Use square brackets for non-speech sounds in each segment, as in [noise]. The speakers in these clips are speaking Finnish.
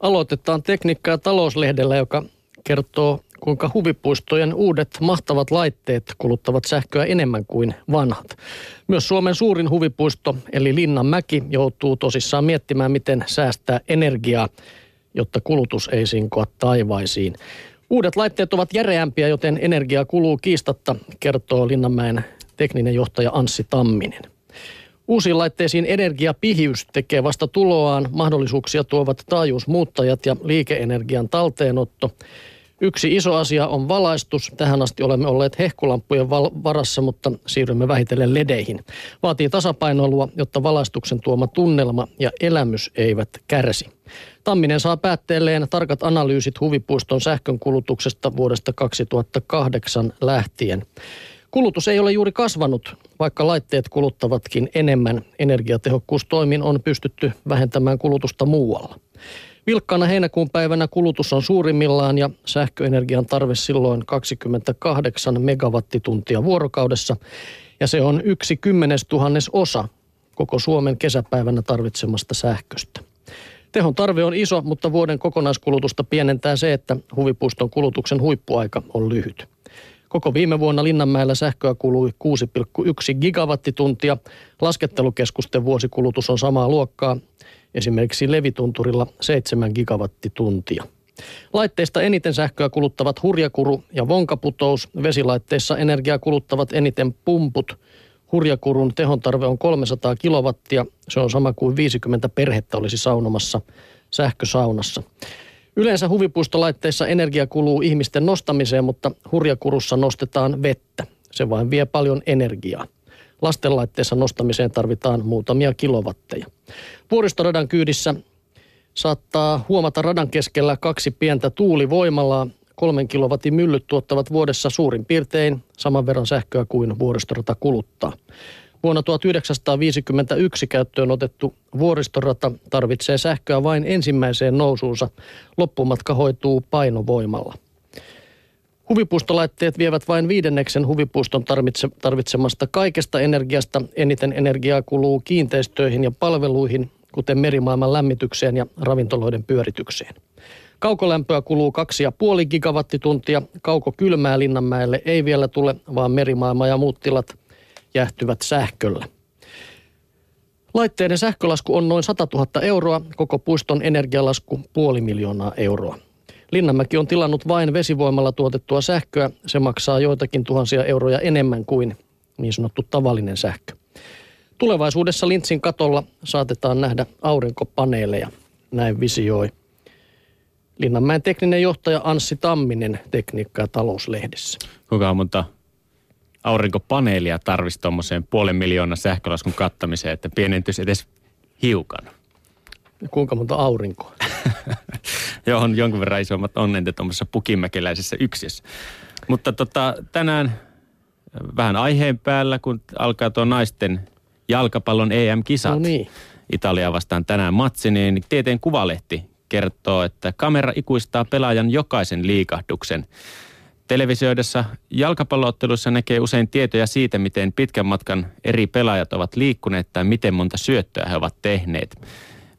Aloitetaan tekniikka- ja talouslehdellä, joka kertoo, kuinka huvipuistojen uudet mahtavat laitteet kuluttavat sähköä enemmän kuin vanhat. Myös Suomen suurin huvipuisto, eli Linnanmäki, joutuu tosissaan miettimään, miten säästää energiaa, jotta kulutus ei sinkoa taivaisiin. Uudet laitteet ovat järeämpiä, joten energiaa kuluu kiistatta, kertoo Linnanmäen tekninen johtaja Anssi Tamminen. Uusiin laitteisiin energiapihiys tekee vasta tuloaan. Mahdollisuuksia tuovat taajuusmuuttajat ja liikeenergian talteenotto. Yksi iso asia on valaistus. Tähän asti olemme olleet hehkulampujen val- varassa, mutta siirrymme vähitellen ledeihin. Vaatii tasapainoilua, jotta valaistuksen tuoma tunnelma ja elämys eivät kärsi. Tamminen saa päätteelleen tarkat analyysit huvipuiston sähkönkulutuksesta vuodesta 2008 lähtien. Kulutus ei ole juuri kasvanut, vaikka laitteet kuluttavatkin enemmän. Energiatehokkuustoimin on pystytty vähentämään kulutusta muualla. Vilkkaana heinäkuun päivänä kulutus on suurimmillaan ja sähköenergian tarve silloin 28 megawattituntia vuorokaudessa. Ja se on yksi kymmenes tuhannes osa koko Suomen kesäpäivänä tarvitsemasta sähköstä. Tehon tarve on iso, mutta vuoden kokonaiskulutusta pienentää se, että huvipuiston kulutuksen huippuaika on lyhyt. Koko viime vuonna Linnanmäellä sähköä kului 6,1 gigawattituntia. Laskettelukeskusten vuosikulutus on samaa luokkaa, esimerkiksi Levitunturilla 7 gigawattituntia. Laitteista eniten sähköä kuluttavat hurjakuru ja vonkaputous. Vesilaitteissa energiaa kuluttavat eniten pumput. Hurjakurun tehon tarve on 300 kilowattia. Se on sama kuin 50 perhettä olisi saunomassa sähkösaunassa. Yleensä huvipuistolaitteissa energia kuluu ihmisten nostamiseen, mutta hurjakurussa nostetaan vettä. Se vain vie paljon energiaa. Lastenlaitteessa nostamiseen tarvitaan muutamia kilowatteja. Vuoristoradan kyydissä saattaa huomata radan keskellä kaksi pientä tuulivoimalaa. Kolmen kilowatin myllyt tuottavat vuodessa suurin piirtein saman verran sähköä kuin vuoristorata kuluttaa. Vuonna 1951 käyttöön otettu vuoristorata tarvitsee sähköä vain ensimmäiseen nousuunsa. Loppumatka hoituu painovoimalla. Huvipuistolaitteet vievät vain viidenneksen huvipuiston tarvitsemasta kaikesta energiasta. Eniten energiaa kuluu kiinteistöihin ja palveluihin, kuten merimaailman lämmitykseen ja ravintoloiden pyöritykseen. Kaukolämpöä kuluu 2,5 gigawattituntia. Kauko kylmää Linnanmäelle ei vielä tule, vaan merimaailma ja muut tilat – jäähtyvät sähköllä. Laitteiden sähkölasku on noin 100 000 euroa, koko puiston energialasku puoli miljoonaa euroa. Linnanmäki on tilannut vain vesivoimalla tuotettua sähköä. Se maksaa joitakin tuhansia euroja enemmän kuin niin sanottu tavallinen sähkö. Tulevaisuudessa Lintsin katolla saatetaan nähdä aurinkopaneeleja, näin visioi Linnanmäen tekninen johtaja Anssi Tamminen tekniikka- ja talouslehdessä. Kuinka monta aurinkopaneelia tarvisi tuommoiseen puolen miljoonaa sähkölaskun kattamiseen, että pienentyisi edes hiukan. Ja kuinka monta aurinkoa? [laughs] Joo, on jonkun verran isommat onnente tuommoisessa pukimäkeläisessä yksiössä. Mutta tota, tänään vähän aiheen päällä, kun alkaa tuo naisten jalkapallon EM-kisat. No niin. Italia vastaan tänään matsi, niin tieteen kuvalehti kertoo, että kamera ikuistaa pelaajan jokaisen liikahduksen. Televisioidessa jalkapalloottelussa näkee usein tietoja siitä, miten pitkän matkan eri pelaajat ovat liikkuneet tai miten monta syöttöä he ovat tehneet.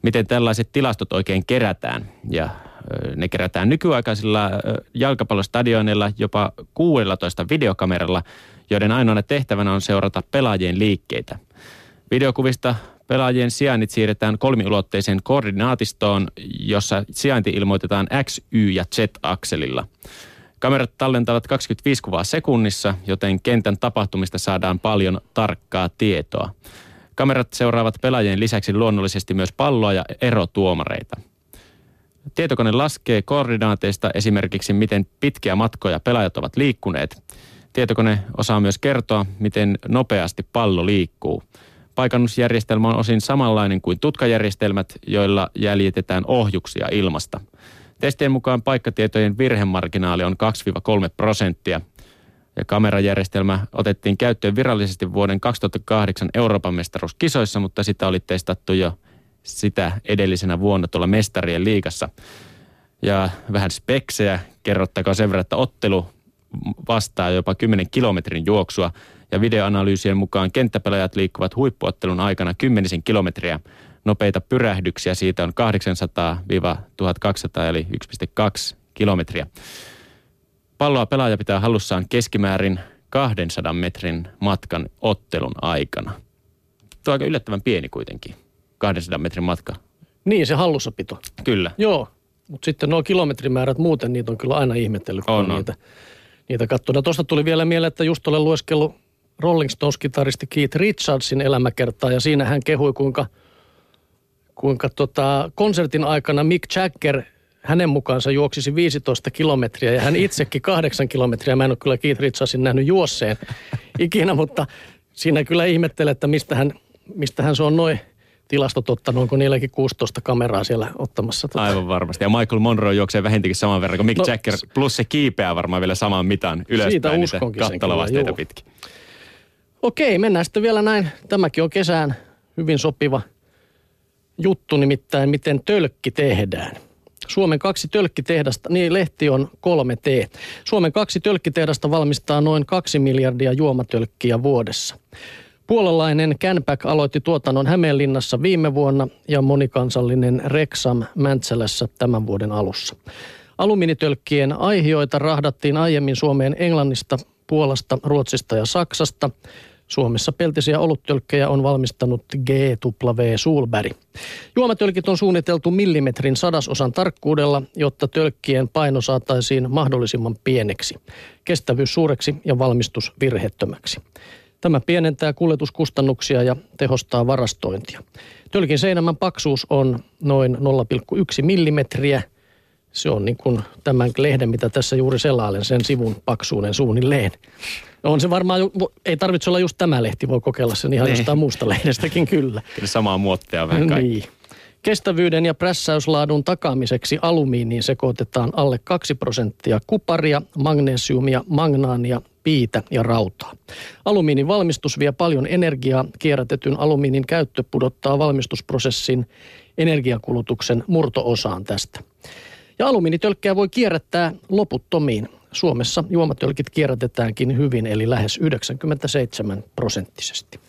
Miten tällaiset tilastot oikein kerätään ja ne kerätään nykyaikaisilla jalkapallostadioneilla jopa 16 videokameralla, joiden ainoana tehtävänä on seurata pelaajien liikkeitä. Videokuvista pelaajien sijainnit siirretään kolmiulotteiseen koordinaatistoon, jossa sijainti ilmoitetaan X, Y ja Z-akselilla – Kamerat tallentavat 25 kuvaa sekunnissa, joten kentän tapahtumista saadaan paljon tarkkaa tietoa. Kamerat seuraavat pelaajien lisäksi luonnollisesti myös palloa ja erotuomareita. Tietokone laskee koordinaateista esimerkiksi, miten pitkiä matkoja pelaajat ovat liikkuneet. Tietokone osaa myös kertoa, miten nopeasti pallo liikkuu. Paikannusjärjestelmä on osin samanlainen kuin tutkajärjestelmät, joilla jäljitetään ohjuksia ilmasta – Testien mukaan paikkatietojen virhemarginaali on 2-3 prosenttia. Ja kamerajärjestelmä otettiin käyttöön virallisesti vuoden 2008 Euroopan mestaruuskisoissa, mutta sitä oli testattu jo sitä edellisenä vuonna tuolla mestarien liigassa. Ja vähän speksejä kerrottakaa sen verran, että ottelu vastaa jopa 10 kilometrin juoksua ja videoanalyysien mukaan kenttäpelaajat liikkuvat huippuottelun aikana kymmenisen kilometriä nopeita pyrähdyksiä. Siitä on 800-1200 eli 1,2 kilometriä. Palloa pelaaja pitää hallussaan keskimäärin 200 metrin matkan ottelun aikana. Tuo on aika yllättävän pieni kuitenkin, 200 metrin matka. Niin, se hallussapito. Kyllä. Joo, mutta sitten nuo kilometrimäärät muuten, niitä on kyllä aina ihmetellyt, kun On, on, niitä, niitä katsoo. Tuosta tuli vielä mieleen, että just olen lueskellut Rolling Stones-kitaristi Keith Richardsin elämäkertaa, ja siinä hän kehui, kuinka, kuinka tota, konsertin aikana Mick Jagger hänen mukaansa juoksisi 15 kilometriä ja hän itsekin 8 kilometriä. Mä en ole kyllä Keith Richardsin nähnyt juosseen ikinä, mutta siinä kyllä ihmettelee, että mistä hän, mistä hän se on noin tilastot ottanut. Onko niilläkin 16 kameraa siellä ottamassa? Tota. Aivan varmasti. Ja Michael Monroe juoksee vähintäänkin saman verran kuin Mick No, Jagger, plus se kiipeää varmaan vielä saman mitan ylöspäin Siitä niitä juu. pitkin. Okei, mennään sitten vielä näin. Tämäkin on kesään hyvin sopiva juttu, nimittäin miten tölkki tehdään. Suomen kaksi tölkkitehdasta, niin lehti on 3T. Suomen kaksi tölkkitehdasta valmistaa noin 2 miljardia juomatölkkiä vuodessa. Puolalainen Canpack aloitti tuotannon Hämeenlinnassa viime vuonna ja monikansallinen Rexam Mäntsälässä tämän vuoden alussa. Alumiinitölkkien aihioita rahdattiin aiemmin Suomeen Englannista, Puolasta, Ruotsista ja Saksasta. Suomessa peltisiä oluttölkkejä on valmistanut GW Sulberg. Juomatölkit on suunniteltu millimetrin sadasosan tarkkuudella, jotta tölkkien paino saataisiin mahdollisimman pieneksi, kestävyys suureksi ja valmistus virhettömäksi. Tämä pienentää kuljetuskustannuksia ja tehostaa varastointia. Tölkin seinämän paksuus on noin 0,1 millimetriä. Se on niin kuin tämän lehden, mitä tässä juuri selailen, sen sivun paksuuden suunnilleen. On se varmaan, ei tarvitse olla just tämä lehti, voi kokeilla sen ihan Niin. jostain muusta lehdestäkin [laughs] kyllä. Kyllä samaa muottia vähän kaikki. Niin. Kestävyyden ja prässäyslaadun takaamiseksi alumiiniin sekoitetaan alle 2 prosenttia kuparia, magnesiumia, magnaania, piitä ja rautaa. Alumiinin valmistus vie paljon energiaa. Kierrätetyn alumiinin käyttö pudottaa valmistusprosessin energiakulutuksen murtoosaan tästä. Ja alumiinitölkkejä voi kierrättää loputtomiin. Suomessa juomatölkit kierrätetäänkin hyvin, eli lähes 97 prosenttisesti.